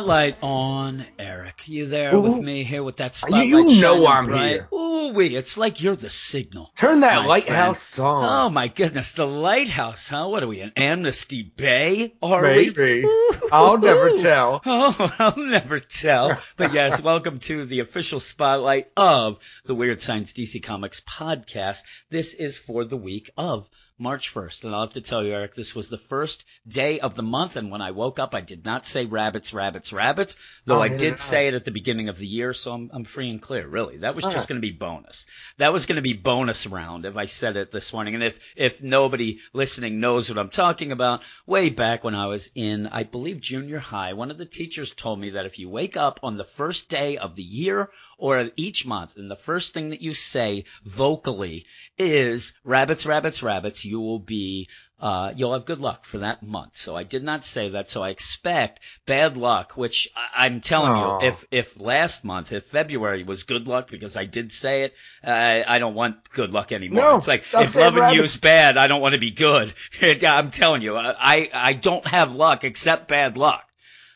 Spotlight on Eric. You there Ooh. with me here with that spotlight? You know I'm bright? here. Ooh wee! It's like you're the signal. Turn that lighthouse friend. on. Oh my goodness, the lighthouse, huh? What are we, in Amnesty Bay? Are Maybe. we? Ooh. I'll never tell. Oh, I'll never tell. But yes, welcome to the official spotlight of the Weird Science DC Comics podcast. This is for the week of March 1st. And I'll have to tell you, Eric, this was the first day of the month. And when I woke up, I did not say rabbits, rabbits, rabbits, though Oh, I did say it at the beginning of the year. So I'm, I'm free and clear, really. That was just Alright. going to be bonus. That was going to be bonus round if I said it this morning. And if, if nobody listening knows what I'm talking about, way back when I was in, I believe, junior high, one of the teachers told me that if you wake up on the first day of the year or each month and the first thing that you say vocally is rabbits, rabbits, rabbits, you will be uh, you'll have good luck for that month. So I did not say that. So I expect bad luck, which I- I'm telling Aw. you, if, if last month, if February was good luck because I did say it, I, I don't want good luck anymore. No, it's like, if loving you is bad, I don't want to be good. I'm telling you, I, I don't have luck except bad luck.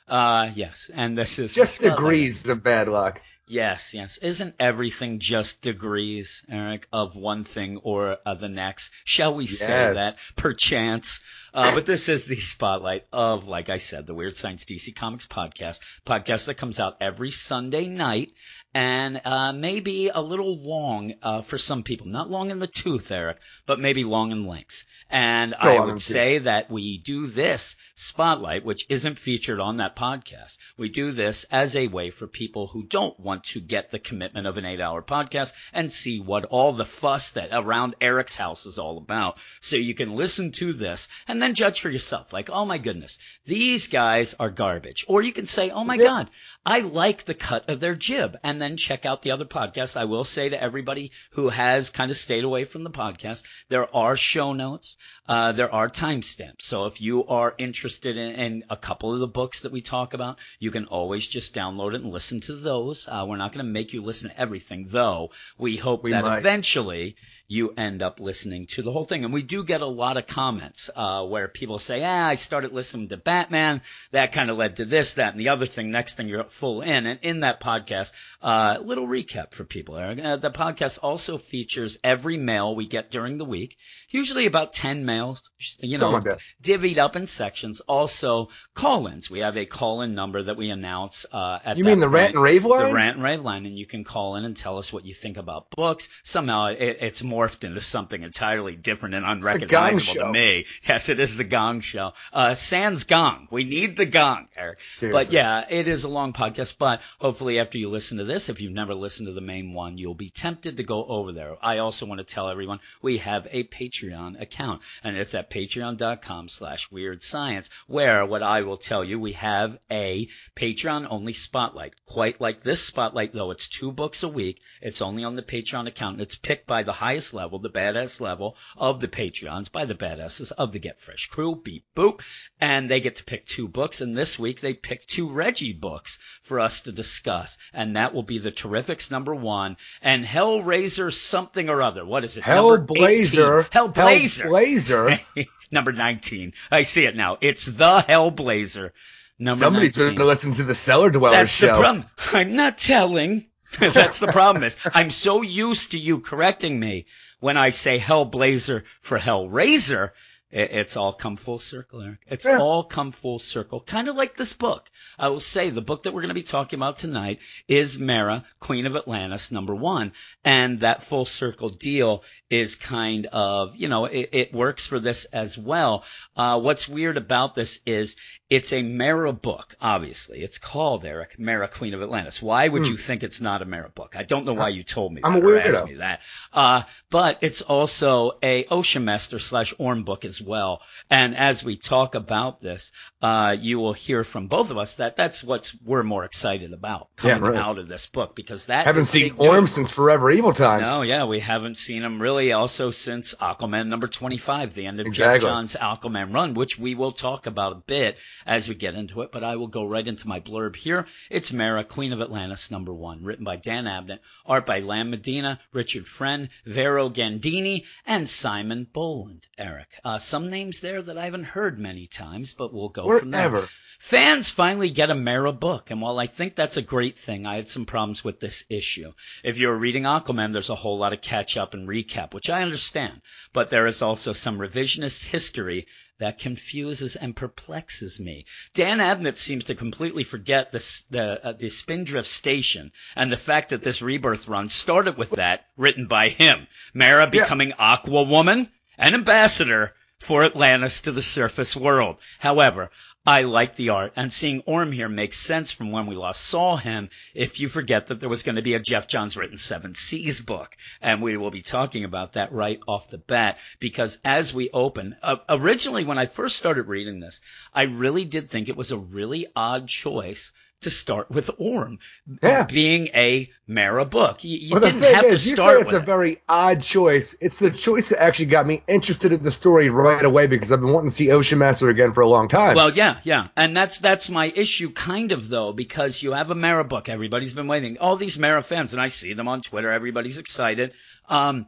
Uh, yes. And this is Just degrees of bad luck. Yes, yes. Isn't everything just degrees, Eric, of one thing or uh, the next? Shall we say that, perchance? Uh, but this is the spotlight of, like I said, the Weird Science DC Comics podcast, podcast that comes out every Sunday night and uh, maybe a little long uh, for some people. Not long in the tooth, Eric, but maybe long in length. And I long would say that we do this spotlight, which isn't featured on that podcast. We do this as a way for people who don't want to get the commitment of an eight hour podcast and see what all the fuss that around Eric's house is all about. So you can listen to this and then judge for yourself. Like, oh my goodness, these guys are garbage. Or you can say, oh my Yeah. God, I like the cut of their jib and then check out the other podcasts. I will say to everybody who has kind of stayed away from the podcast, there are show notes. Uh, there are timestamps. So if you are interested in, in a couple of the books that we talk about, you can always just download it and listen to those. Uh, we're not going to make you listen to everything though. We hope We that might. eventually you end up listening to the whole thing. And we do get a lot of comments, uh, where people say, ah, I started listening to Batman. That kind of led to this, that, and the other thing. Next thing you're full in. And in that podcast, uh, little recap for people, Eric. Uh, the podcast also features every mail we get during the week, usually about 10 mails, you know, like divvied up in sections. Also call-ins. We have a call-in number that we announce, uh, at You mean the point rant and rave line? the rant and rave line, and you can call in and tell us what you think about books. Somehow it, it's morphed into something entirely different and unrecognizable to me. Yes, it is the Gong Show. Uh, Sans Gong. We need the Gong, Eric. But yeah, it is a long podcast, but hopefully after you listen to this, if you've never listened to the main one, you'll be tempted to go over there. I also want to tell everyone we have a Patreon account, and it's at patreon.com slash weird science, where what I will tell you, we have a Patreon only spotlight. Quite like this spotlight, though, it's two books a week. It's only on the Patreon account, and it's picked by the highest level, the badass level of the Patreons, by the badasses of the Get Fresh crew, beep boop, and they get to pick two books, and this week they picked two Reggie books for us to discuss, and that will be the Terrifics number one, and Hellraiser something or other. What is it? Number 18. Hellblazer. Hellblazer. Hellblazer. number 19. I see it now. It's the Hellblazer. Number Somebody's 19. going to listen to the Cellar Dweller That's show. the problem. I'm not telling. That's the problem is I'm so used to you correcting me when I say Hellblazer for Hellraiser. It, it's all come full circle, Eric. It's Yeah. all come full circle. Kind of like this book. I will say the book that we're going to be talking about tonight is Mera, Queen of Atlantis, number one. And that full circle deal is kind of, you know, it, it works for this as well. Uh, what's weird about this is it's a Mera book, obviously. It's called, Eric, Mera, Queen of Atlantis. Why would you think it's not a Mera book? I don't know why you told me Hmm. I'm that or asked me that. Uh, but it's also a Ocean Master slash Orm book as well. And as we talk about this, uh, you will hear from both of us that that's what we're more excited about Yeah, coming right. out of this book because that Haven't seen Orm since Forever Evil Times. No, yeah, we haven't seen him really also since Aquaman number 25, the end of Geoff Exactly. John's Aquaman run, which we will talk about a bit as we get into it, but I will go right into my blurb here. It's Mera, Queen of Atlantis number one, written by Dan Abnett, art by Lan Medina, Richard Friend, Vero Gandini, and Simon Bowland, Eric. Uh, some names there that I haven't heard many times, but we'll go from there. Fans finally get a Mera book, and while I think that's a great thing, I had some problems with this issue. If you're reading Aquaman, there's a whole lot of catch up and recap, which I understand, but there is also some revisionist history that confuses and perplexes me. Dan Abnett seems to completely forget the the, uh, the Spindrift Station and the fact that this rebirth run started with that, written by him. Mera becoming Aqua Woman, an ambassador for Atlantis to the surface world. However, I like the art, and seeing Orm here makes sense from when we last saw him. If you forget that there was going to be a Geoff Johns written Seven Seas book, and we will be talking about that right off the bat. Because as we open, uh, originally when I first started reading this, I really did think it was a really odd choice to start with Orm Yeah. being a Mera book. You, you Well, didn't have is, to you start say it's with a very odd choice. It's the choice that actually got me interested in the story right away because I've been wanting to see Ocean Master again for a long time. Well, yeah, yeah, and that's that's my issue, kind of though, because you have a Mera book. Everybody's been waiting. All these Mera fans, and I see them on Twitter. Everybody's excited. Um,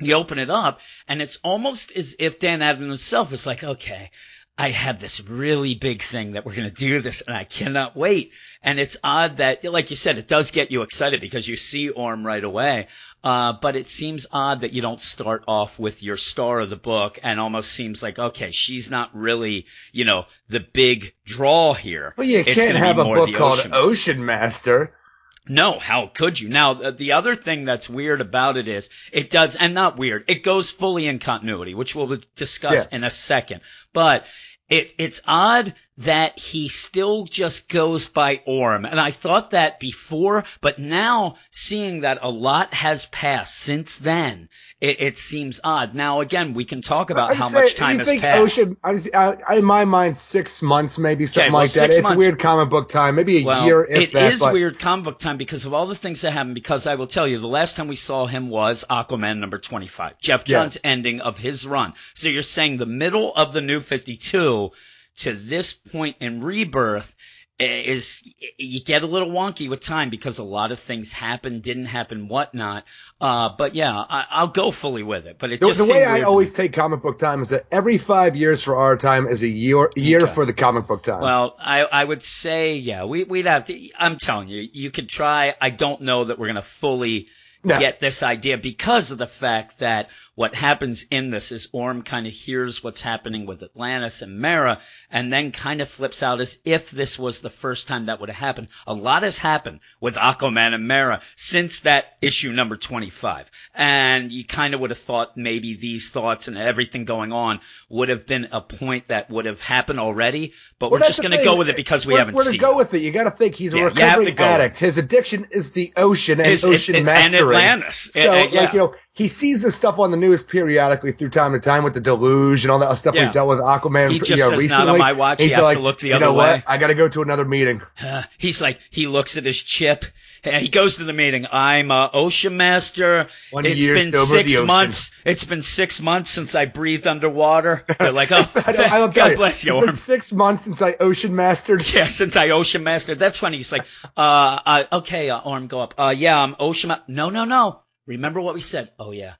you open it up, and it's almost as if Dan Adams himself is like, okay. I have this really big thing that we're going to do this and I cannot wait. And it's odd that, like you said, it does get you excited because you see Orm right away. Uh, but it seems odd that you don't start off with your star of the book and almost seems like, okay, she's not really, you know, the big draw here. Well, you It's can't have a book called Ocean. Ocean Master. No, how could you? Now, the other thing that's weird about it is it does, and not weird, it goes fully in continuity, which we'll discuss Yeah. in a second. But it, it's odd that he still just goes by Orm. And I thought that before, but now seeing that a lot has passed since then, it, it seems odd. Now, again, we can talk about how much time has think passed. Ocean, I, I, in my mind, six months, maybe something well, like that. six It's weird comic book time, maybe a Well, year if it that. is but weird comic book time because of all the things that happened. Because I will tell you, the last time we saw him was Aquaman number 25, Geoff. Johns' ending of his run. So you're saying the middle of the new 52 to this point in Rebirth is you get a little wonky with time because a lot of things happen, didn't happen, whatnot. Uh, but yeah, I, I'll go fully with it. But it The, just the way I always take comic book time is that every five years for our time is a year year Okay. for the comic book time. Well, I, I would say, yeah, we, we'd have to, I'm telling you, you could try. I don't know that we're going to fully No. get this idea because of the fact that what happens in this is Orm kind of hears what's happening with Atlantis and Mera and then kind of flips out as if this was the first time that would have happened. A lot has happened with Aquaman and Mera since that issue number 25. And you kind of would have thought maybe these thoughts and everything going on would have been a point that would have happened already, but Well, we're just going to go with it because we Where- haven't we're seen to go it. with it. You got to think he's a Yeah, you have to recovering addict. His addiction is the ocean and Is- ocean mastery. and. Atlantis. So, yeah. like you know, he sees this stuff on the news periodically through time to time with the deluge and all that stuff Yeah. we've dealt with Aquaman. He you just know, says, recently. "Not on my watch." He He's has to like, look the you other know way. what? I got to go to another meeting. Uh, he's like, he looks at his chip. and He goes to the meeting. I'm uh, Ocean Master. One it's been sober of the six months. It's been six months since I breathed underwater. They're like, oh, I I God you. bless you, It's been six months since I ocean mastered. Yeah, since I Ocean mastered. That's funny. He's like, uh, uh okay, uh, Orm, go up. Uh, yeah, I'm Ocean. Ma- no, no, no. Remember what we said? Oh yeah.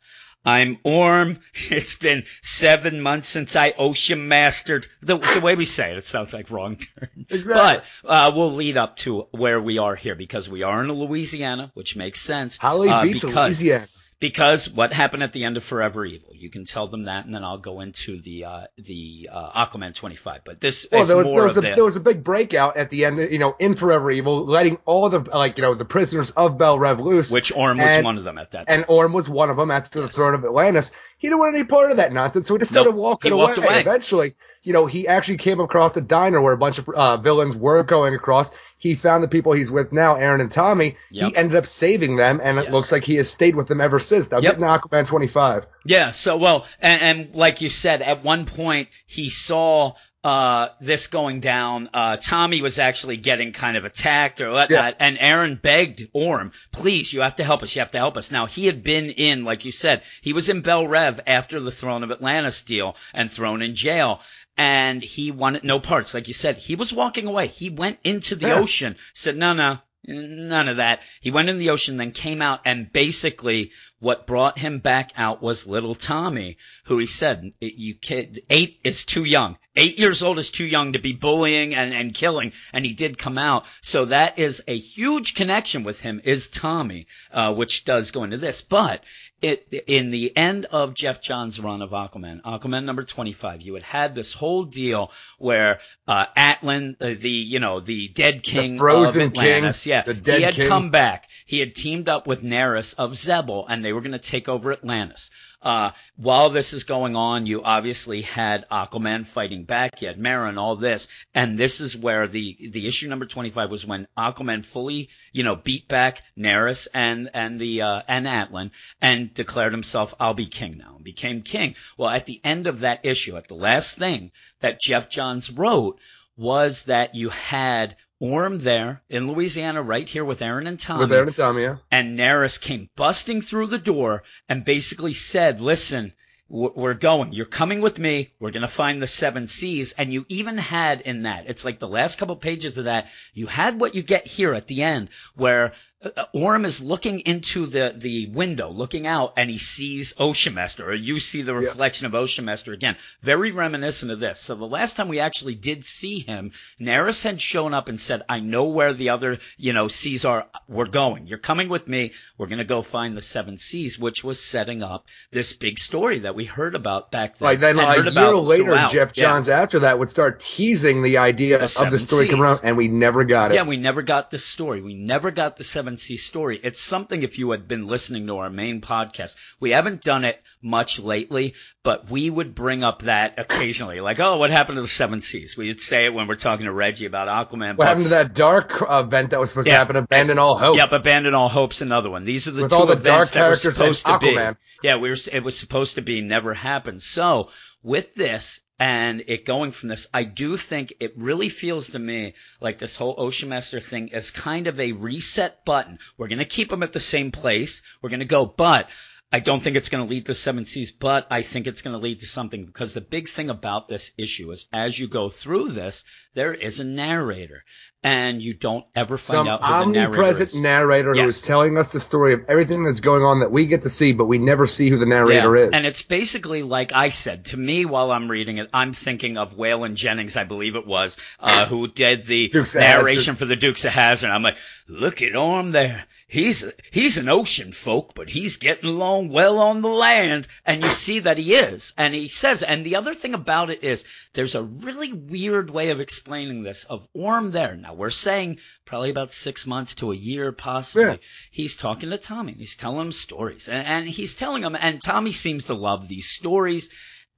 I'm Orm. It's been seven months since I Ocean Mastered. The, the way we say it, it sounds like wrong turn. Exactly. But uh, we'll lead up to where we are here because we are in Louisiana, which makes sense. Holly uh, Beach, because, Louisiana. Because what happened at the end of Forever Evil. You can tell them that, and then I'll go into the uh, the uh, Aquaman 25. But this Well, is there was, more there was of a the there was a big breakout at the end, you know, in Forever Evil, letting all the like you know the prisoners of Belle Reve loose. which Orm was one of them at that. time. and Orm was one of them after the throne of Atlantis. He didn't want any part of that nonsense, so he just started Nope. walking He away. away. Eventually, you know, he actually came across a diner where a bunch of uh, villains were going across. He found the people he's with now, Aaron and Tommy. Yep. He ended up saving them, and it looks like he has stayed with them ever since. Now, Yep. getting Aquaman 25. Yeah. So well, and, and like you said, at one point he saw uh this going down. Uh Tommy was actually getting kind of attacked or whatnot, and Aaron begged Orm, please, you have to help us. You have to help us. Now he had been in, like you said, he was in Belle Reve after the Throne of Atlantis deal and thrown in jail. And he wanted no parts. Like you said, he was walking away. He went into the Yeah. ocean, said, no, no, None of that. He went in the ocean, then came out and basically what brought him back out was little Tommy, who he said, you kid, eight is too young. Eight years old is too young to be bullying and, and killing, and he did come out. So that is a huge connection with him is Tommy, uh, which does go into this. But it, in the end of Geoff Johns' run of Aquaman, Aquaman number 25, you had had this whole deal where, uh, Atlan, uh, the, you know, the dead king the frozen of Atlantis, king, yeah, the dead he had king. come back. He had teamed up with Nereus of Xebel and they were going to take over Atlantis. Uh, while this is going on, you obviously had Aquaman fighting back. yet, Mera and all this. And this is where the, the issue number 25 was when Aquaman fully, you know, beat back Nereus and, and the, uh, and Atlan and declared himself, I'll be king now, and became king. Well, at the end of that issue, at the last thing that Geoff Johns wrote was that you had Orm there in Louisiana, right here with Aaron and Tommy. With Aaron and Tommy, yeah. And Nereus came busting through the door and basically said, listen, we're going. You're coming with me. We're going to find the seven seas. And you even had in that, it's like the last couple pages of that, you had what you get here at the end where Uh, uh, Orm is looking into the, the window, looking out, and he sees Ocean Master, or you see the reflection of Ocean Master again. Very reminiscent of this. So the last time we actually did see him, Nereus had shown up and said, I know where the other, you know, seas are. We're going. You're coming with me. We're going to go find the seven seas, which was setting up this big story that we heard about back then. Like then a year later, throughout. Geoff Yeah. Johns after that would start teasing the idea The of the story coming seas. around, and we never got it. Yeah, we never got this story. We never got the Seven Seas story. It's something if you had been listening to our main podcast. We haven't done it much lately, but we would bring up that occasionally. Like, oh, what happened to the Seven Seas? We would say it when we're talking to Reggie about Aquaman. What but- happened to that dark event that was supposed Yeah. to happen? Abandon all hope. Yep, Abandon All Hope's another one. These are the With two all the events that were supposed to be. Yeah, we were, it was supposed to be never happened. So with this and it going from this, I do think it really feels to me like this whole Ocean Master thing is kind of a reset button. We're going to keep them at the same place. We're going to go, but I don't think it's going to lead to seven seas, but I think it's going to lead to something because the big thing about this issue is as you go through this, there is a narrator and you don't ever find Some out who the narrator omnipresent narrator who Yes. is telling us the story of everything that's going on that we get to see, but we never see who the narrator is. And it's basically like I said to me while I'm reading it, I'm thinking of Waylon Jennings, I believe it was, uh, who did the Dukes narration for the Dukes of Hazzard. I'm like, look at Orm there. He's he's an ocean folk, but he's getting along well on the land, and you see that he is. And he says, and the other thing about it is, there's a really weird way of explaining this of Orm there. Now we're saying probably about six months to a year, possibly Yeah. he's talking to Tommy. He's telling him stories, and, and he's telling him, and Tommy seems to love these stories.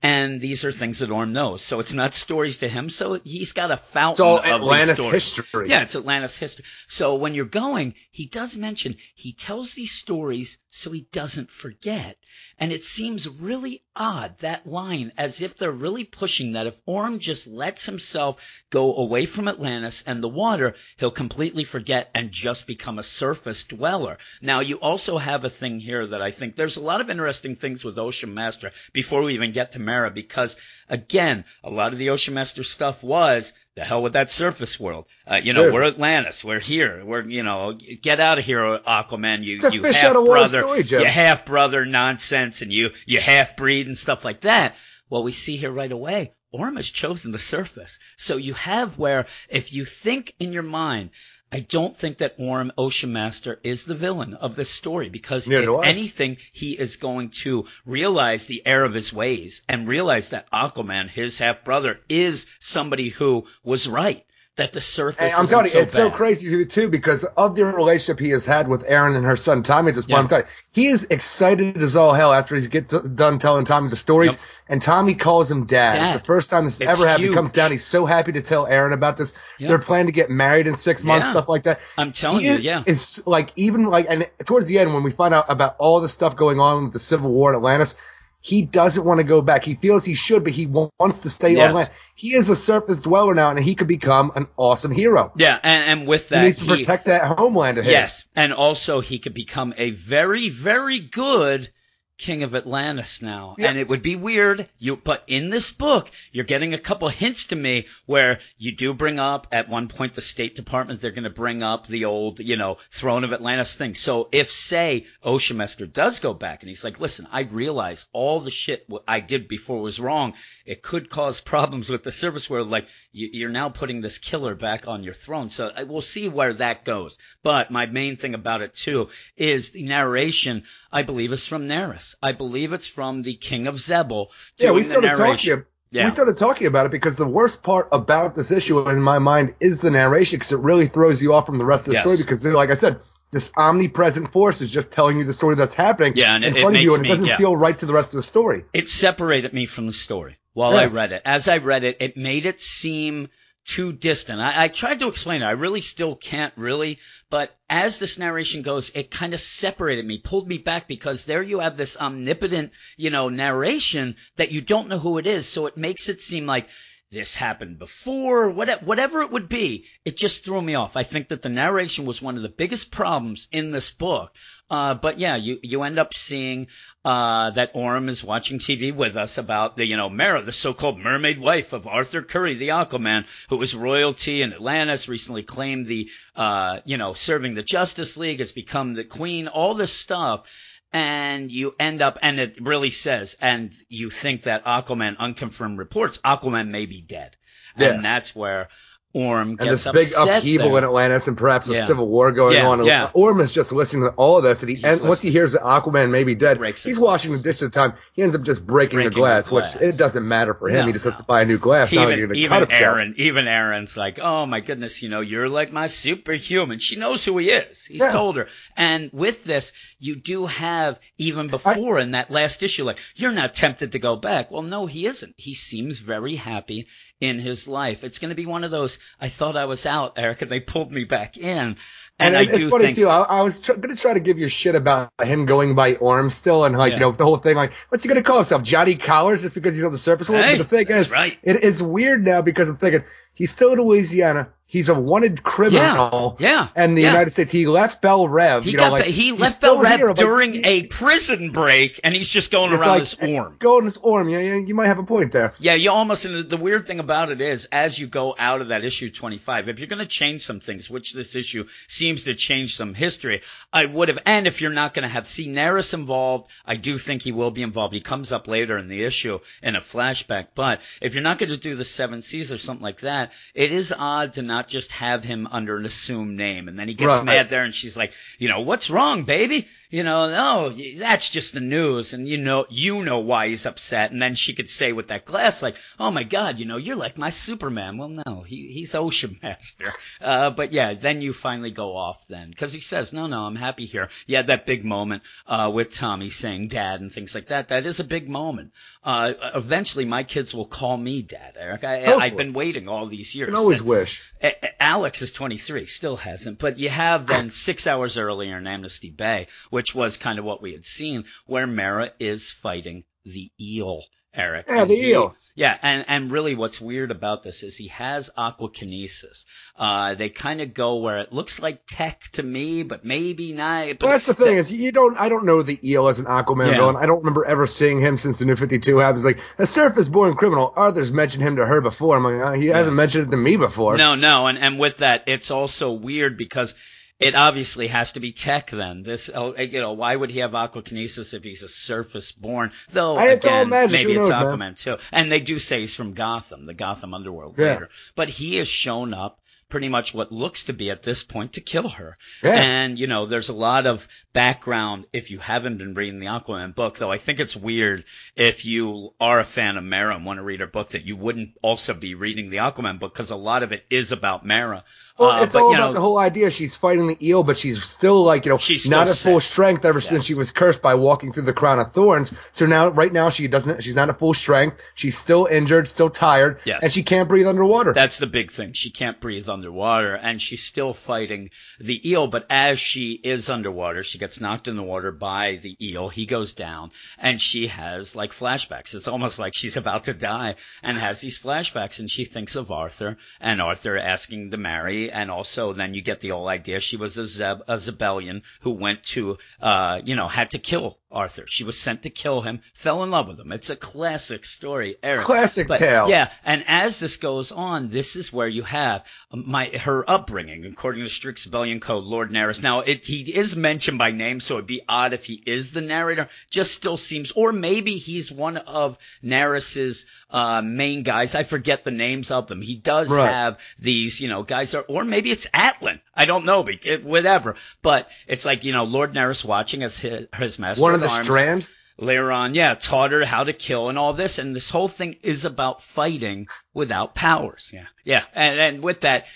And these are things that Orm knows, so it's not stories to him. So he's got a fountain it's all of Atlantis history. Yeah, it's Atlantis history. So when you're going, he does mention he tells these stories so he doesn't forget. And it seems really odd, that line, as if they're really pushing that if Orm just lets himself go away from Atlantis and the water, he'll completely forget and just become a surface dweller. Now you also have a thing here that I think there's a lot of interesting things with Ocean Master before we even get to Because again, a lot of the Ocean Master stuff was the hell with that surface world. Uh, you know, Sure. we're Atlantis. We're here. We're, you know, get out of here, Aquaman. You, you half out of water brother, story, you half brother nonsense and you, you half breed and stuff like that. What we see here right away, Orm has chosen the surface. So you have where if you think in your mind, I don't think that Orm Ocean Master is the villain of this story because Neither if anything, he is going to realize the error of his ways and realize that Aquaman, his half brother, is somebody who was right. That the surface I'm telling you, so it's so crazy too because of the relationship he has had with Aaron and her son Tommy at this point. Yeah. I'm telling you, he is excited as all hell after he gets done telling Tommy the stories, Yep. and Tommy calls him dad. Dad. It's the first time this It's ever happened. He comes down. He's so happy to tell Aaron about this. Yep. They're planning to get married in six months, Yeah. stuff like that. I'm telling He you, yeah. It's like even like and towards the end when we find out about all the stuff going on with the Civil War in Atlantis. He doesn't want to go back. He feels he should, but he wants to stay Yes. on land. He is a surface dweller now, and he could become an awesome hero. Yeah, and, and with that, He needs to protect that homeland of his. Yes, and also he could become a very, very good king of Atlantis now. Yeah. And it would be weird. You, but in this book, you're getting a couple hints to me where you do bring up at one point the State Department, they're going to bring up the old, you know, throne of Atlantis thing. So if say Ocean Master does go back and he's like, listen, I realize all the shit I did before was wrong. It could cause problems with the service world. Like you're now putting this killer back on your throne. So we'll see where that goes. But my main thing about it too is the narration, I believe is from I believe it's from the King of Xebel. Yeah, we started talking. Yeah. We started talking about it because the worst part about this issue, in my mind, is the narration because it really throws you off from the rest of the yes. story. Because, like I said, this omnipresent force is just telling you the story that's happening yeah, and in it, front it of you, and it doesn't me, yeah. feel right to the rest of the story. It separated me from the story while yeah. I read it. As I read it, it made it seem too distant. I, I, tried to explain it. I really still can't really, but as this narration goes, it kind of separated me, pulled me back because there you have this omnipotent, you know, narration that you don't know who it is. So it makes it seem like this happened before, whatever it would be, it just threw me off. I think that the narration was one of the biggest problems in this book. Uh, but yeah, you, you end up seeing, uh, that Orm is watching TV with us about the, you know, Mera, the so-called mermaid wife of Arthur Curry, the Aquaman, who was royalty in Atlantis, recently claimed the, uh, you know, serving the Justice League, has become the queen, all this stuff and you end up, and it really says, and you think that Aquaman, unconfirmed reports, Aquaman may be dead. And that's where Orm and this big upheaval there. in Atlantis and perhaps a yeah. civil war going yeah, on. Yeah. Orm is just listening to all of this, and he once he hears that Aquaman may be dead, he's washing the dish at the time. He ends up just breaking, breaking the, glass, the, glass, which it doesn't matter for him. No, he just no. has to buy a new glass. Even, even Aaron, even Aaron's like, oh my goodness, you know, you're like my superhuman. She knows who he is. He's yeah. told her. And with this, you do have even before I, in that last issue, like you're not tempted to go back. Well, no, he isn't. He seems very happy in his life. It's going to be one of those, I thought I was out, Eric, and they pulled me back in. And, and I it's funny think, too. I, I was tr- going to try to give you shit about him going by Orm still, and like yeah. you know the whole thing. Like, what's he going to call himself? Johnny Collars, just because he's on the surface world. Hey, but the thing is, right. it is weird now because I'm thinking he's still in Louisiana. He's a wanted criminal. Yeah. yeah and the yeah. United States. He left Belle Reve. He you know, got like, he left Belle Reve during he, a prison break, and he's just going around like, this orm. Going this orm. Yeah, yeah, you might have a point there. Yeah, you almost. And the weird thing about it is, as you go out of that issue 25, if you're going to change some things, which this issue seems to change some history, I would have. And if you're not going to have see Nereus involved, I do think he will be involved. He comes up later in the issue in a flashback. But if you're not going to do the Seven Seas or something like that, it is odd to not just have him him under an assumed name. And then he gets right. mad there and she's like, you know, what's wrong, baby? You know, no, that's just the news. And you know, you know why he's upset. And then she could say with that glass, like, oh my God, you know, you're like my Superman. Well, no, he, he's Ocean Master. Uh, but yeah, then you finally go off then. Cause he says, no, no, I'm happy here. Yeah, that big moment, uh, with Tommy saying dad and things like that. That is a big moment. Uh, eventually my kids will call me dad, Eric. I, have been waiting all these years. You always wish. Alex is 23, still hasn't, but you have then six hours earlier in Amnesty Bay, which was kind of what we had seen, where Mera is fighting the eel. Eric. Yeah, the he, eel. Yeah, and and really, what's weird about this is he has aquakinesis. Uh, they kind of go where it looks like tech to me, but maybe not. But well, that's the thing is you don't. I don't know the eel as an Aquaman yeah. villain. I don't remember ever seeing him since the New Fifty Two happens. Like a surface-born criminal. Arthur's mentioned him to her before. I'm like, uh, he hasn't mentioned it to me before. No, no, and and with that, it's also weird because it obviously has to be tech then. This, oh, you know, why would he have aquakinesis if he's a surface born? Though, I, again, maybe it's Aquaman man? too. And they do say he's from Gotham, the Gotham underworld yeah. later. But he has shown up pretty much what looks to be at this point to kill her. Yeah. And, you know, there's a lot of background if you haven't been reading the Aquaman book, though I think it's weird if you are a fan of Mera and want to read her book that you wouldn't also be reading the Aquaman book because a lot of it is about Mera. Well, uh, it's but, all about know, the whole idea. She's fighting the eel, but she's still like, you know, she's not at full strength ever yes. since she was cursed by walking through the crown of thorns. So now, right now, she doesn't, she's not at full strength. She's still injured, still tired, yes. and she can't breathe underwater. That's the big thing. She can't breathe underwater, and she's still fighting the eel, but as she is underwater, she gets knocked in the water by the eel. He goes down, and she has like flashbacks. It's almost like she's about to die and has these flashbacks, and she thinks of Arthur, and Arthur asking to marry and also then you get the whole idea. She was a, Zeb, a Xebelian who went to, uh, you know, had to kill Arthur. She was sent to kill him, fell in love with him. It's a classic story, Eric. Classic but, tale. Yeah, and as this goes on, this is where you have my her upbringing, according to strict Rebellion Code, Lord Nereus. Now, it, he is mentioned by name, so it'd be odd if he is the narrator. Just still seems, or maybe he's one of Nereus's uh, main guys. I forget the names of them. He does right. have these, you know, guys, are, or maybe it's Atlan. I don't know, but whatever. But it's like you know, Lord Nereus watching as his, his master. The arms, Strand later on, yeah, taught her how to kill and all this. And this whole thing is about fighting without powers. Yeah. Yeah. And, and with that,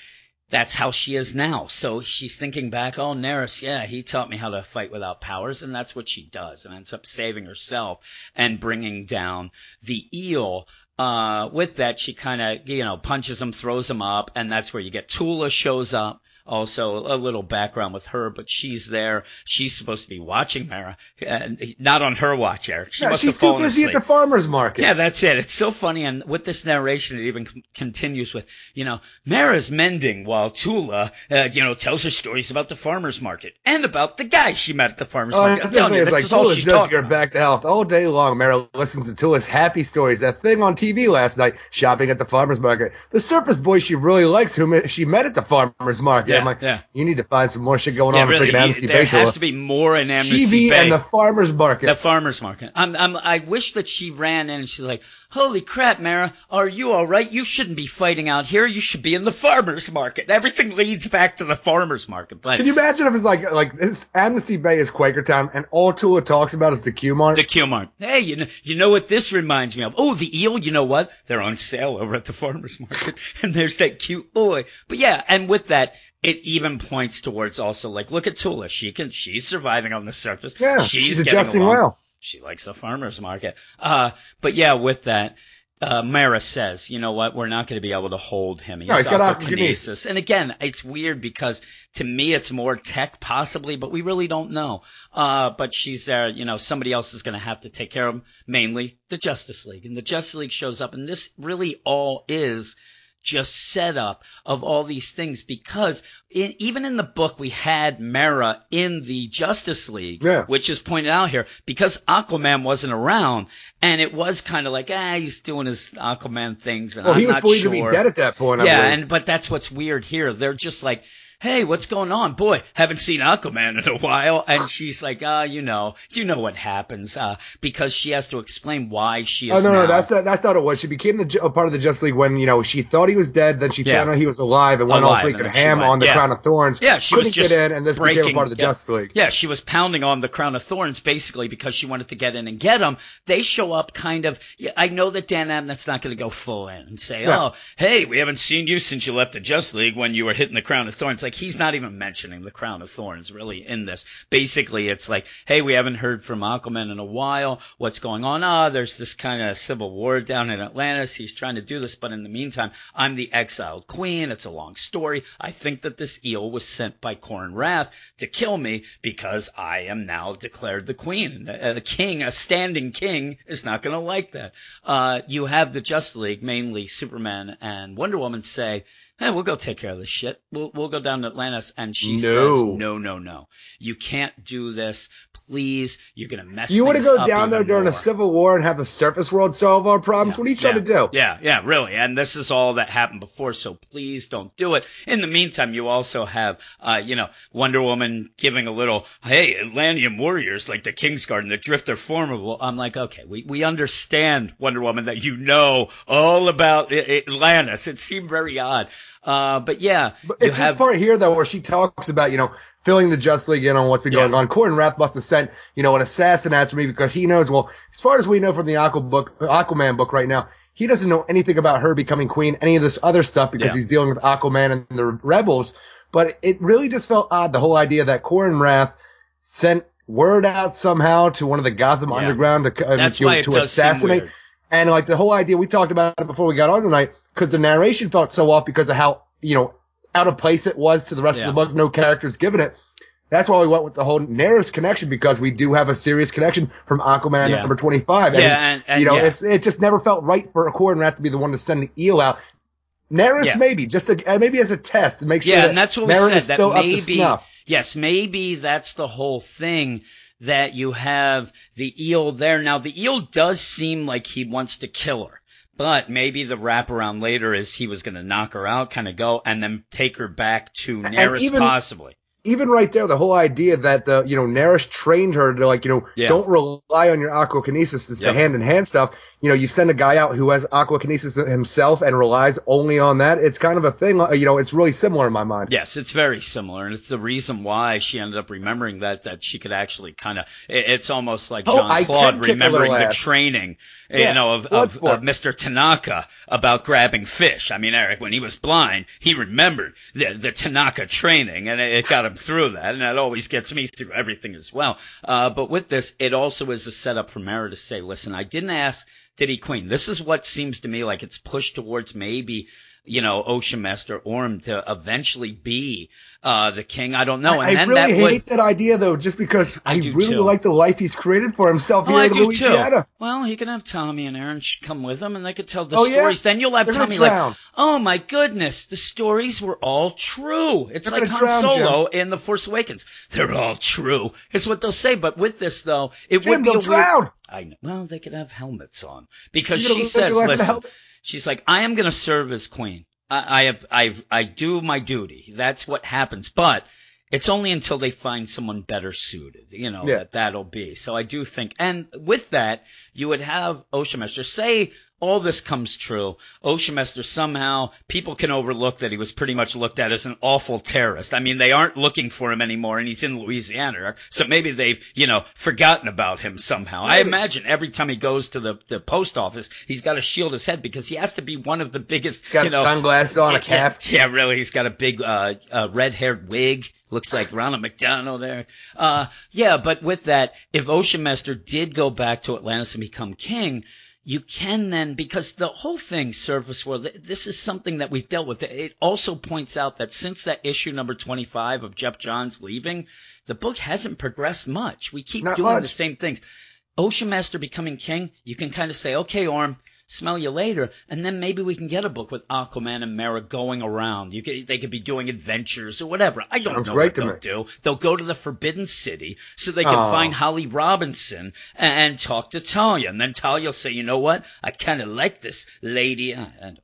that's how she is now. So she's thinking back, oh, Nereus, yeah, he taught me how to fight without powers. And that's what she does and ends up saving herself and bringing down the eel. Uh, with that, she kind of, you know, punches him, throws him up. And that's where you get Tula shows up also a little background with her, but she's there. She's supposed to be watching Mera, and not on her watch, Eric. She yeah, must she's have fallen too busy asleep. at the farmer's market. Yeah, that's it. It's so funny. And with this narration, it even c- continues with, you know, Mera's mending while Tula, uh, you know, tells her stories about the farmer's market and about the guy she met at the farmer's oh, market. I'm telling you, that's like, all she's talking about. back to health all day long. Mera listens to Tula's happy stories. That thing on TV last night, shopping at the farmer's market. The surface boy she really likes, whom she met at the farmer's market. Yeah, I'm like, yeah. you need to find some more shit going yeah, on really, in Amnesty Bay. there Bay. has to be more in Amnesty TV Bay. and the farmers market. The farmers market. I'm, I'm, I wish that she ran in and she's like, "Holy crap, Mera, are you all right? You shouldn't be fighting out here. You should be in the farmers market." Everything leads back to the farmers market. But can you imagine if it's like like this Amnesty Bay is Quakertown and all Tula talks about is the Q Mart? The Q Mart. Hey, you know, you know what this reminds me of? Oh, the eel. You know what? They're on sale over at the farmers market, and there's that cute boy. But yeah, and with that, it even points towards also like look at Tula. She can she's surviving on the surface. Yeah, she's, she's adjusting along. well. She likes the farmers market. Uh, but yeah, with that, uh, Mera says, you know what, we're not going to be able to hold him. He's, no, he's got aquakinesis. And again, it's weird because to me it's more tech possibly, but we really don't know. Uh, but she's there, you know, somebody else is going to have to take care of him, mainly the Justice League. And the Justice League shows up and this really all is just setup of all these things because in, even in the book we had Mera in the Justice League, yeah. which is pointed out here because Aquaman wasn't around and it was kind of like ah he's doing his Aquaman things and well, I'm he was not believed sure. to be dead at that point. yeah, and but that's what's weird here. They're just like hey, what's going on? Boy, haven't seen Aquaman in a while. And she's like, ah, uh, you know, you know what happens, uh, because she has to explain why she is. Oh, no, now. no, that's not, that's not what it was. She became the, a part of the Justice League when, you know, she thought he was dead, then she Yeah. found out he was alive and went all Alive, and freaking ham went- on the yeah. Crown of Thorns. Yeah, she Couldn't was just get in and then became a breaking- part of the yeah. Justice League. Yeah, she was pounding on the crown of thorns basically because she wanted to get in and get him. They show up kind of. Yeah, I know that Dan Abnett's not going to go full in and say. "Oh, hey, we haven't seen you since you left the Just League when you were hitting the crown of thorns." Like he's not even mentioning the crown of thorns really in this. Basically, it's like, "Hey, we haven't heard from Aquaman in a while. What's going on? Ah, there's this kind of civil war down in Atlantis. He's trying to do this, but in the meantime, I'm the exiled queen. It's a long story. I think that this eel was sent by Corum Rath to kill me because I am now declared the queen. A, a king, a standing king, is not going to like that. Uh, you have the Justice League, mainly Superman and Wonder Woman, say, Hey, we'll go take care of this shit. We'll we'll go down to Atlantis, and she No. says, "No, no, no. You can't do this. Please, you're gonna mess. You want to go down there during a civil war and have the surface world solve our problems? Yeah, what are you trying yeah, to do? Yeah, yeah, really. And this is all that happened before, so please don't do it. In the meantime, you also have, uh, you know, Wonder Woman giving a little, hey, Atlantean warriors like the Kingsguard and the Drift are formidable. I'm like, okay, we, we understand, Wonder Woman, that you know all about Atlantis. It seemed very odd. Uh, but yeah, But you it's have, this part here though where she talks about, you know, filling the Justice League in on what's been Yeah. going on. Corum Rath must have sent, you know, an assassin after me because he knows, well, as far as we know from the Aqua book, Aquaman book right now, he doesn't know anything about her becoming queen, any of this other stuff because Yeah. he's dealing with Aquaman and the rebels. But it really just felt odd, the whole idea that Corum Rath sent word out somehow to one of the Gotham Yeah. Underground to, uh, to, to assassinate. And like the whole idea, we talked about it before we got on tonight, because the narration felt so off because of how, you know, out of place it was to the rest Yeah. of the book, no characters given it. That's why we went with the whole Nereus connection because we do have a serious connection from Aquaman Yeah. number 25. Yeah, and- and you know, yeah. it's, it just never felt right for a Corum Rath to be the one to send the eel out. Nereus Yeah. maybe, just a, uh, maybe as a test to make sure yeah, that and that's what we Nereus said. That maybe, yes, maybe that's the whole thing. that you have the eel there. Now the eel does seem like he wants to kill her. But maybe the wraparound later is he was going to knock her out, kind of go, and then take her back to Nereus even, possibly even right there, the whole idea that the you know Nereus trained her to like you know yeah. don't rely on your aquakinesis. It's yep. the hand in hand stuff. You know, you send a guy out who has aquakinesis himself and relies only on that. It's kind of a thing. Uh, you know, it's really similar in my mind. Yes, it's very similar, and it's the reason why she ended up remembering that that she could actually kind of. It's almost like Jean oh, Claude remembering the training, yeah. you know, of, of, of Mr. Tanaka about grabbing fish. I mean, Eric, when he was blind, he remembered the the Tanaka training, and it, it got him through that, and that always gets me through everything as well. Uh, but with this, it also is a setup for Mera to say, listen, I didn't ask Diddy Queen. This is what seems to me like it's pushed towards maybe you know, Ocean Master Orm to eventually be uh, the king. I don't know. And I, I really that hate would... that idea though, just because I, I really too. like the life he's created for himself oh, here I in do Louisiana. Too. Well, he can have Tommy and Aaron come with him, and they could tell the oh, stories. Yeah? Then you'll have They're Tommy like, oh my goodness, the stories were all true. It's They're like Han Solo Jim. in The Force Awakens. They're all true. It's what they'll say. But with this though, it Jim, would be a drown. weird. I know. Well, they could have helmets on because she says, listen. She's like, I am going to serve as queen. I, I have, I, I do my duty. That's what happens. But it's only until they find someone better suited, you know, yeah. that that'll be. So I do think, and with that, you would have Ocean Master say all this comes true. Oceanmaster somehow people can overlook that he was pretty much looked at as an awful terrorist. I mean, they aren't looking for him anymore, and he's in Louisiana, so maybe they've you know forgotten about him somehow. Maybe. I imagine every time he goes to the the post office, he's got to shield his head because he has to be one of the biggest. He's got you know, sunglasses on, a cap. Yeah, really, he's got a big uh, uh, red haired wig. Looks like Ronald McDonald there. Uh, yeah, but with that, if Oceanmaster did go back to Atlantis and become king, you can then, because the whole thing, Surface World, this is something that we've dealt with. It also points out that since that issue number 25 of Geoff Johns leaving, the book hasn't progressed much. We keep Not doing much. the same things. Ocean Master becoming king, you can kind of say, okay, Orm, smell you later, and then maybe we can get a book with Aquaman and Mera going around. You could, they could be doing adventures or whatever. I don't Sounds know what they'll me. do. They'll go to the Forbidden City so they can oh. find Holly Robinson and, and, talk to Talia, and then Talia will say, you know what? I kind of like this lady. And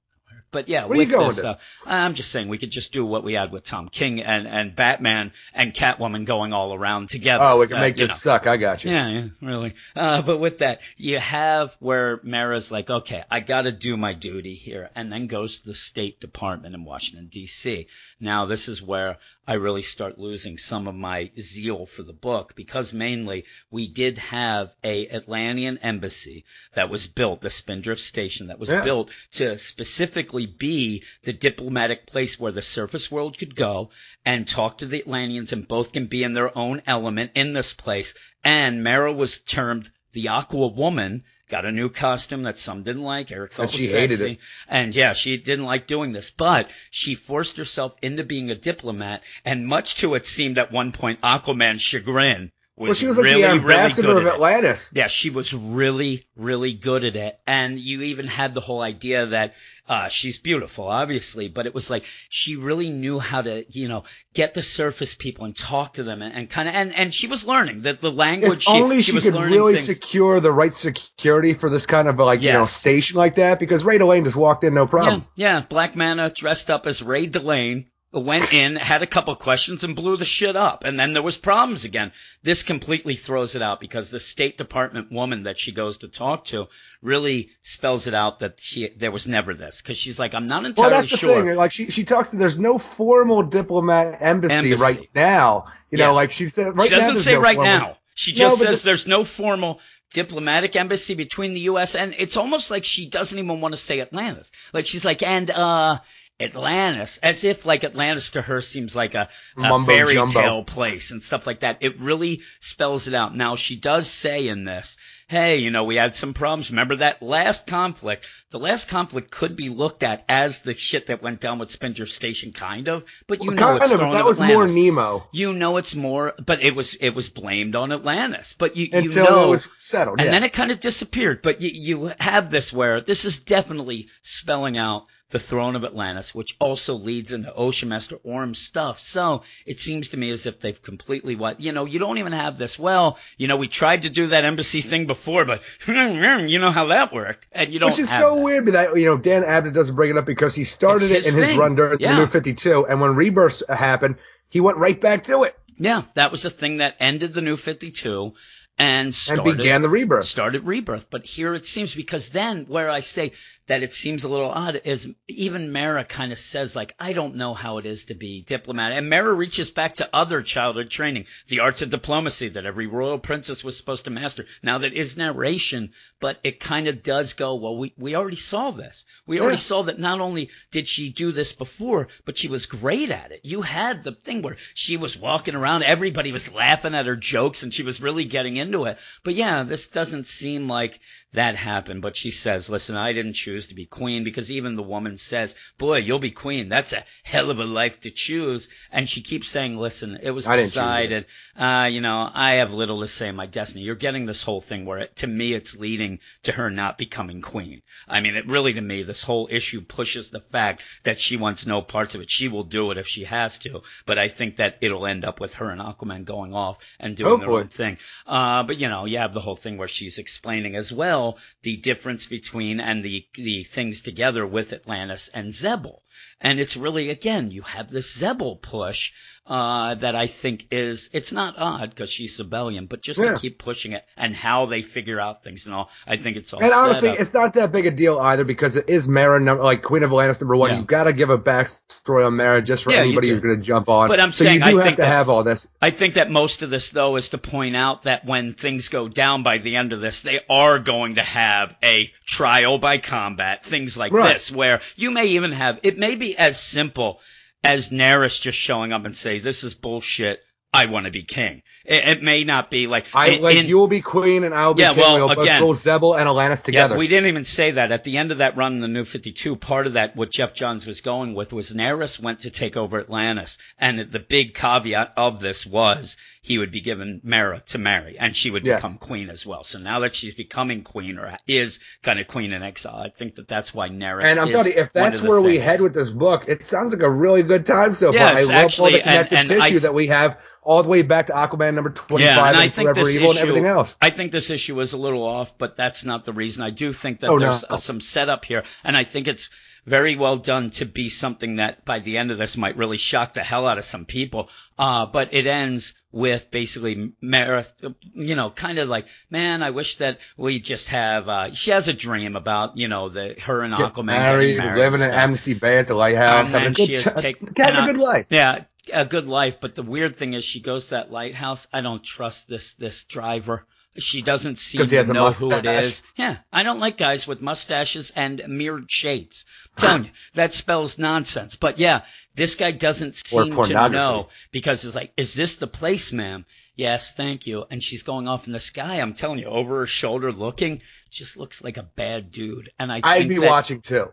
but yeah, Where with this, uh, I'm just saying we could just do what we had with Tom King and, and Batman and Catwoman going all around together. Oh, we can uh, make this know. suck. I got you. Yeah, yeah, really. Uh, but with that, you have where Mera's like, okay, I got to do my duty here, and then goes to the State Department in Washington D.C. Now, this is where I really start losing some of my zeal for the book because mainly we did have a Atlantean embassy that was built, the Spindrift Station that was yeah. built to specifically be the diplomatic place where the surface world could go and talk to the Atlanteans and both can be in their own element in this place. And Mera was termed the Aqua Woman got a new costume that some didn't like. Eric thought was sexy. And yeah, she didn't like doing this, but she forced herself into being a diplomat. And much to it seemed at one point Aquaman's chagrin well, she was like the ambassador really of Atlantis. Yeah, she was really, really good at it. And you even had the whole idea that uh, she's beautiful, obviously, but it was like she really knew how to, you know, get the surface people and talk to them and, and kind of, and, and she was learning that the language. If she, only she, she could really things. secure the right security for this kind of like, yes. you know, station like that, because Ray Delane just walked in, no problem. Yeah, yeah. Black Manta dressed up as Ray Delane went in, had a couple questions, and blew the shit up. And then there was problems again. This completely throws it out because the State Department woman that she goes to talk to really spells it out that she there was never this because she's like, I'm not entirely well, that's the sure. Thing. Like she she talks to there's no formal diplomat embassy, embassy. right now. You yeah. know, like she said. Right she doesn't now, say no right formal. now. She just no, says there's no formal diplomatic embassy between the U.S. and it's almost like she doesn't even want to say Atlantis. Like she's like, and uh, Atlantis, as if like Atlantis to her seems like a, a fairy jumbo. tale place and stuff like that. It really spells it out. Now she does say in this, hey, you know, we had some problems. Remember that last conflict? The last conflict could be looked at as the shit that went down with Spindrift Station, kind of. But you well, know, it's of, that was Atlantis. more Nemo. You know, it's more, but it was it was blamed on Atlantis. But you Until you know, it was settled, and yeah. then it kind of disappeared. But you you have this where this is definitely spelling out the throne of Atlantis, which also leads into Ocean Master Orm's stuff. So it seems to me as if they've completely what, you know, you don't even have this. Well, you know, we tried to do that embassy thing before, but you know how that worked. And you don't Which is so that. weird that, you know, Dan Abnett doesn't bring it up because he started it in thing. his run during yeah. the New 52. And when Rebirth happened, he went right back to it. Yeah, that was the thing that ended the New 52 and started, and began the rebirth. Started rebirth. But here it seems because then where I say that it seems a little odd is even Mera kind of says like, I don't know how it is to be diplomatic. And Mera reaches back to other childhood training, the arts of diplomacy that every royal princess was supposed to master. Now that is narration, but it kind of does go, well, we, we already saw this. We already yeah. saw that not only did she do this before, but she was great at it. You had the thing where she was walking around, everybody was laughing at her jokes and she was really getting into it. But yeah, this doesn't seem like that happened. But she says, listen, I didn't choose to be queen because even the woman says, boy, you'll be queen. That's a hell of a life to choose. And she keeps saying, listen, it was decided, uh, you know, I have little to say in my destiny. You're getting this whole thing where it, to me, it's leading to her not becoming queen. I mean, it really to me, this whole issue pushes the fact that she wants no parts of it. She will do it if she has to, but I think that it'll end up with her and Aquaman going off and doing Hopefully. their own thing. Uh, but you know, you have the whole thing where she's explaining as well the difference between and the the things together with Atlantis and Xebel. And it's really again you have this Xebel push uh, that I think is it's not odd because she's Xebelian, but just yeah. to keep pushing it and how they figure out things and all, I think it's all. And honestly, it's not that big a deal either because it is Mera, number, like Queen of Atlantis number one. Yeah. You got to give a backstory on Mera just for yeah, anybody who's going to jump on. But I'm so saying you do I have to that, have all this. I think that most of this though is to point out that when things go down by the end of this, they are going to have a trial by combat, things like right. this, where you may even have it may be as simple as Nereus just showing up and say, this is bullshit. I want to be king. It, it, may not be like I like in, you will be queen and I'll be yeah, king. Well, we'll again, both Xebel and Atlantis together. Yeah, we didn't even say that at the end of that run in the New Fifty Two. Part of that, what Geoff Johns was going with, was Nereus went to take over Atlantis, and the big caveat of this was he would be given Mera to marry, and she would yes. become queen as well. So now that she's becoming queen or is kind of queen in exile, I think that that's why Nereus. And I'm telling you, if that's where things. we head with this book, it sounds like a really good time so yeah, far. I love actually, all the connective and, and tissue I, that we have all the way back to Aquaman number 25 yeah, and, and I think this Evil issue, and everything else. I think this issue was a little off, but that's not the reason. I do think that oh, there's no. some setup here, and I think it's very well done to be something that by the end of this might really shock the hell out of some people. Uh, but it ends with basically Marith, you know, kind of like, man, I wish that we just have, uh, she has a dream about, you know, the, her and Aquaman married, married living in Amnesty Bay at the lighthouse, having good, ch- take, having a good life. Yeah, a good life. But the weird thing is, she goes to that lighthouse. I don't trust this this driver. She doesn't seem to know who it is. Yeah, I don't like guys with mustaches and mirrored shades. I'm telling you, that spells nonsense. But yeah, this guy doesn't seem to know because it's like, is this the place, ma'am? Yes, thank you. And she's going off in the sky. I'm telling you, over her shoulder looking, just looks like a bad dude. And I I'd be that, watching too.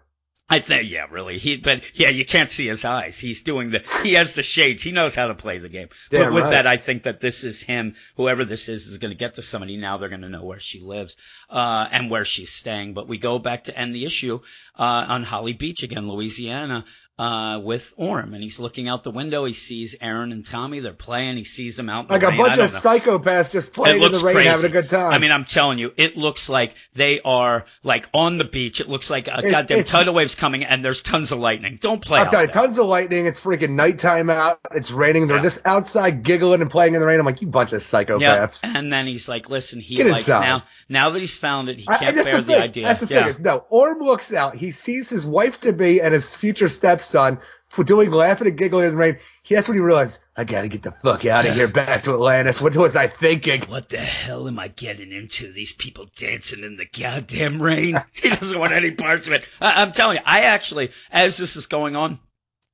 I think, yeah, really. He, but yeah, you can't see his eyes. He's doing the, he has the shades. He knows how to play the game. Damn but with right. that, I think that this is him. Whoever this is is going to get to somebody. Now they're going to know where she lives, uh, and where she's staying. But we go back to end the issue, uh, on Holly Beach again, Louisiana uh, with Orm, and he's looking out the window. He sees Aaron and Tommy. They're playing. He sees them out. like a bunch of know. psychopaths just playing in the rain, crazy. having a good time. I mean, I'm telling you, it looks like they are like on the beach. It looks like a it, goddamn tidal waves coming, and there's tons of lightning. Don't play. I'm telling you, tons of lightning. It's freaking nighttime out. It's raining. They're yeah. just outside giggling and playing in the rain. I'm like, you bunch of psychopaths. Yeah. And then he's like, listen, he Get likes inside. now. Now that he's found it, he can't I, bear the, the idea. That's the yeah. thing. Is, no, Orm looks out. He sees his wife to be and his future stepson for doing laughing and giggling in the rain. He, that's when he realized, I gotta get the fuck out of here back to Atlantis. What was I thinking? What the hell am I getting into? These people dancing in the goddamn rain. he doesn't want any parts of it. I- I'm telling you, I actually, as this is going on,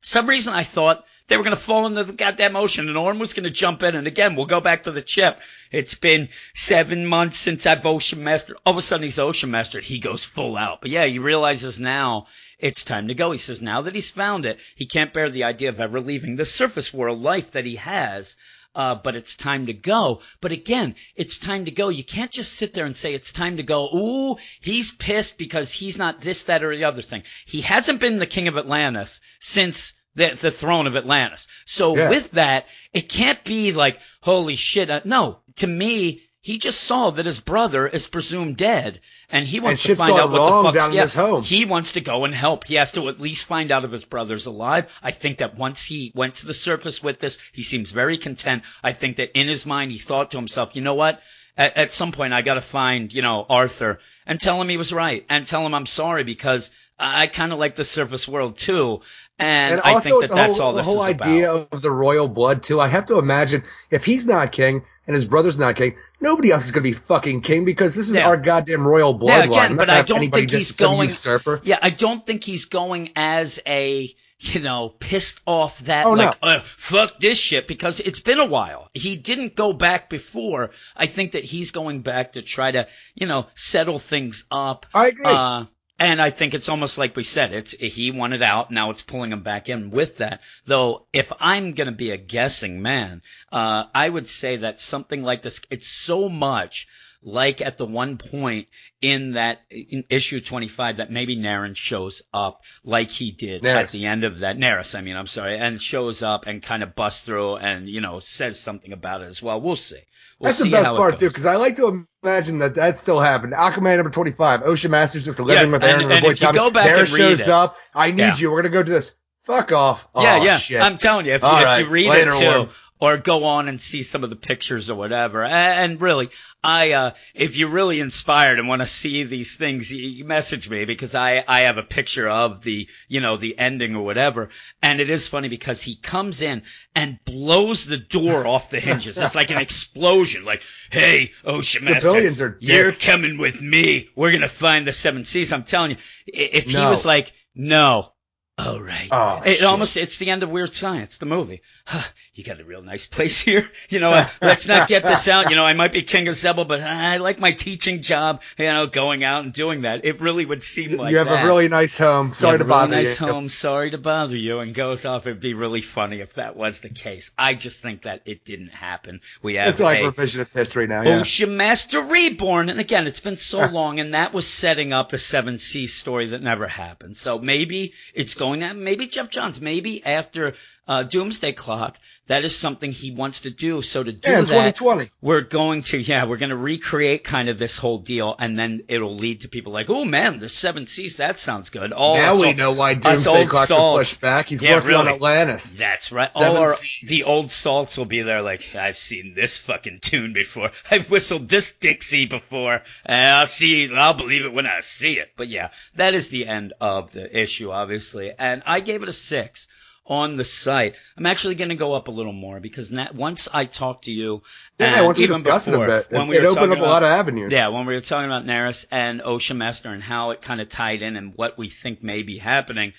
some reason I thought they were going to fall into the goddamn ocean and Orm was going to jump in. And again, we'll go back to the chip. It's been seven months since I've ocean mastered. All of a sudden he's ocean mastered. He goes full out. But yeah, he realizes now it's time to go. He says now that he's found it, he can't bear the idea of ever leaving the surface world life that he has. Uh, but it's time to go. But again, it's time to go. You can't just sit there and say it's time to go. Ooh, he's pissed because he's not this, that, or the other thing. He hasn't been the king of Atlantis since the, the throne of Atlantis. So yeah. with that, it can't be like, holy shit. Uh, no, to me, he just saw that his brother is presumed dead, and he wants and to find out what the fuck's yeah, He wants to go and help. He has to at least find out if his brother's alive. I think that once he went to the surface with this, he seems very content. I think that in his mind, he thought to himself, you know what? At, at some point, I got to find, you know, Arthur and tell him he was right, and tell him I'm sorry because I kind of like the surface world too, and, and I think that that's whole, all this the whole idea of the royal blood too. I have to imagine if he's not king and his brother's not king, nobody else is going to be fucking king because this is yeah. our goddamn royal bloodline. Yeah, again, but I don't think he's going. Usurper. Yeah, I don't think he's going as a you know, pissed off that oh, like, no. uh, fuck this shit because it's been a while. He didn't go back before. I think that he's going back to try to, you know, settle things up. I agree. Uh, and I think it's almost like we said, it's he wanted out, now it's pulling him back in with that. Though, if I'm going to be a guessing man, uh, I would say that something like this, it's so much like at the one point in that in issue 25 that maybe Naren shows up like he did at the end of that Nereus I mean I'm sorry and shows up and kind of busts through and you know says something about it as well we'll see we'll that's see the best part too because I like to imagine that that still happened Aquaman number 25 Ocean Masters just living yeah, with Aaron and, and, and boy Tommy. Go back Nereus shows it, up I need yeah. you we're gonna go do this Fuck off. Oh, yeah, yeah. Shit. I'm telling you, if, you, right. if you read Later it too, or go on and see some of the pictures or whatever. And really, I, uh, if you're really inspired and want to see these things, you message me because I, I have a picture of the, you know, the ending or whatever. And it is funny because he comes in and blows the door off the hinges. It's like an explosion. Like, hey, Ocean Master, you're coming with me. We're going to find the seven seas. I'm telling you, if no. he was like, no, Oh right. Oh, it shit. almost it's the end of Weird Science, the movie. Huh, you got a real nice place here. You know, uh, let's not get this out. You know, I might be king of Xebel, but I like my teaching job. You know, going out and doing that. It really would seem like you have that. a really nice home. Sorry to bother really nice you. home. Sorry to bother you. And goes off. It'd be really funny if that was the case. I just think that it didn't happen. We have it's like a revisionist history now. Yeah. Ocean Master Reborn, and again, it's been so long, and that was setting up the Seven Seas story that never happened. So maybe it's going. Maybe Geoff Johns. Maybe after uh, Doomsday Clock, that is something he wants to do. So to do yeah, that, 2020. we're going to, yeah, we're going to recreate kind of this whole deal, and then it'll lead to people like, oh man, the Seven Seas, that sounds good. All now we know why Doomsday Clock was pushed back. He's yeah, working really. on Atlantis. That's right. Seven All our, seas. the old salts will be there like, I've seen this fucking tune before. I've whistled this Dixie before. I'll see, I'll believe it when I see it. But yeah, that is the end of the issue, obviously. And I gave it a six on the site. I'm actually going to go up a little more because once I talked to you, yeah, once we discussed before, it a bit, when it, we it opened up about, a lot of avenues. Yeah, when we were talking about Nereus and Ocean Master and how it kind of tied in and what we think may be happening.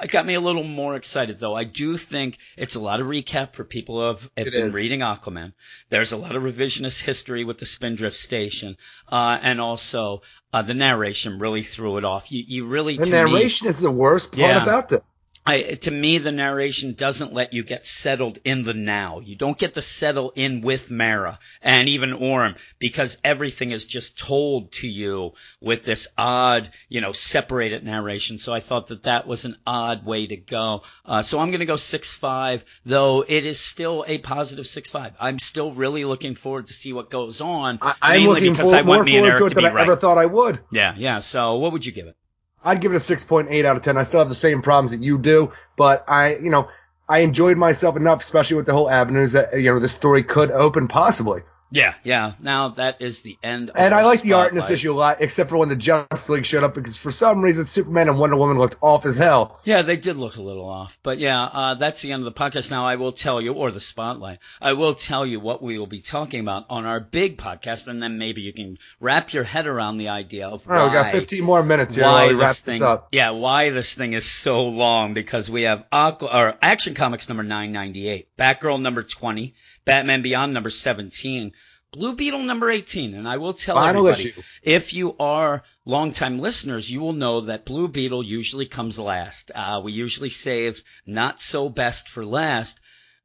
It got me a little more excited though. I do think it's a lot of recap for people who have, have been is. reading Aquaman. There's a lot of revisionist history with the Spindrift Station, uh, and also, uh, the narration really threw it off. You, you really, the narration me, is the worst part yeah, about this. I, to me, the narration doesn't let you get settled in the now. You don't get to settle in with Mera and even Orm because everything is just told to you with this odd, you know, separated narration. So I thought that that was an odd way to go. Uh, so I'm going to go six five, though it is still a positive six five. I'm still really looking forward to see what goes on. I, am looking because for, I want more me and Eric to, it than I right. ever thought I would. Yeah, yeah. So what would you give it? I'd give it a 6.8 out of 10. I still have the same problems that you do, but I, you know, I enjoyed myself enough, especially with the whole avenues that, you know, the story could open possibly. Yeah, yeah. Now that is the end. and I like the art in this issue a lot, except for when the Justice League showed up, because for some reason Superman and Wonder Woman looked off as hell. Yeah, they did look a little off. But yeah, uh, that's the end of the podcast. Now I will tell you, or the spotlight, I will tell you what we will be talking about on our big podcast, and then maybe you can wrap your head around the idea of why. Oh, we got 15 more minutes here why wrap this, thing, this up. Yeah, why this thing is so long because we have Aqua, or Action Comics number 998, Batgirl number 20, Batman Beyond number 17. Blue Beetle number 18. And I will tell Final everybody, issue. if you are longtime listeners, you will know that Blue Beetle usually comes last. Uh, we usually save not so best for last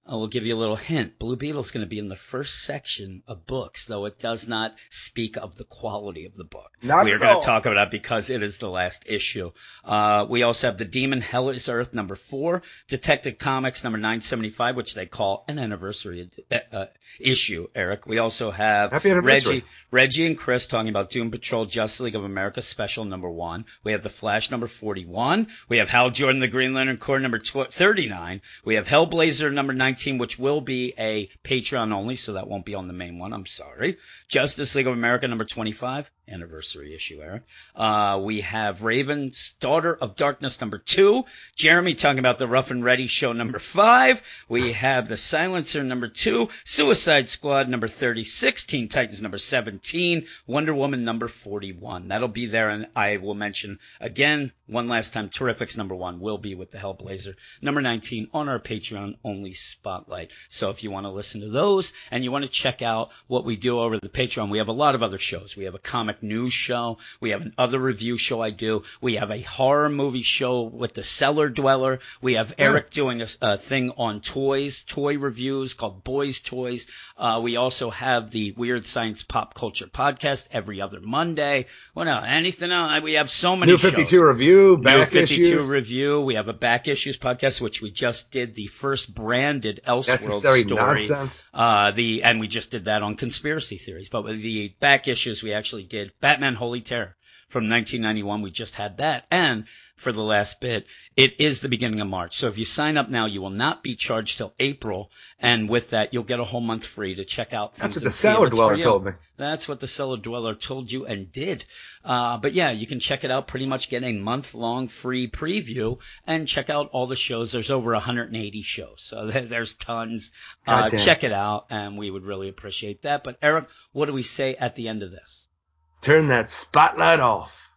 I will give you a little hint. Blue Beetle is going to be in the first section of books, though it does not speak of the quality of the book. Not we are going to talk about that because it is the last issue. Uh, we also have the Demon Hell is Earth number four, Detective Comics number 975, which they call an anniversary uh, uh, issue, Eric. We also have Reggie, Reggie and Chris talking about Doom Patrol Justice League of America special number one. We have the Flash number 41. We have Hal Jordan, the Green Lantern Corps number 39. We have Hellblazer number 9 19, which will be a Patreon only, so that won't be on the main one. I'm sorry. Justice League of America number 25, anniversary issue, Eric. Uh, we have Raven's Daughter of Darkness number two. Jeremy talking about the Rough and Ready show number five. We have the Silencer number two, Suicide Squad number 36, Teen Titans number 17, Wonder Woman number 41. That'll be there, and I will mention again one last time, Terrifics number one will be with the Hellblazer number 19 on our Patreon only spotlight. So if you want to listen to those and you want to check out what we do over the Patreon, we have a lot of other shows. We have a comic news show. We have an other review show I do. We have a horror movie show with the Cellar Dweller. We have Eric doing a, a thing on toys, toy reviews called Boys Toys. Uh, we also have the Weird Science Pop Culture podcast every other Monday. What else? Anything else? We have so many New 52 shows. review, back New 52 issues. review. We have a back issues podcast, which we just did the first branded did Elseworld story. Nonsense. Uh, the and we just did that on conspiracy theories. But with the back issues, we actually did Batman Holy Terror from 1991. We just had that. And for the last bit, it is the beginning of March. So if you sign up now, you will not be charged till April. And with that, you'll get a whole month free to check out things. That's what the cellar dweller told me. That's what the cellar dweller told you and did. Uh, but yeah, you can check it out. Pretty much get a month long free preview and check out all the shows. There's over 180 shows. So there's tons. Uh, check it out and we would really appreciate that. But Eric, what do we say at the end of this? Turn that spotlight off.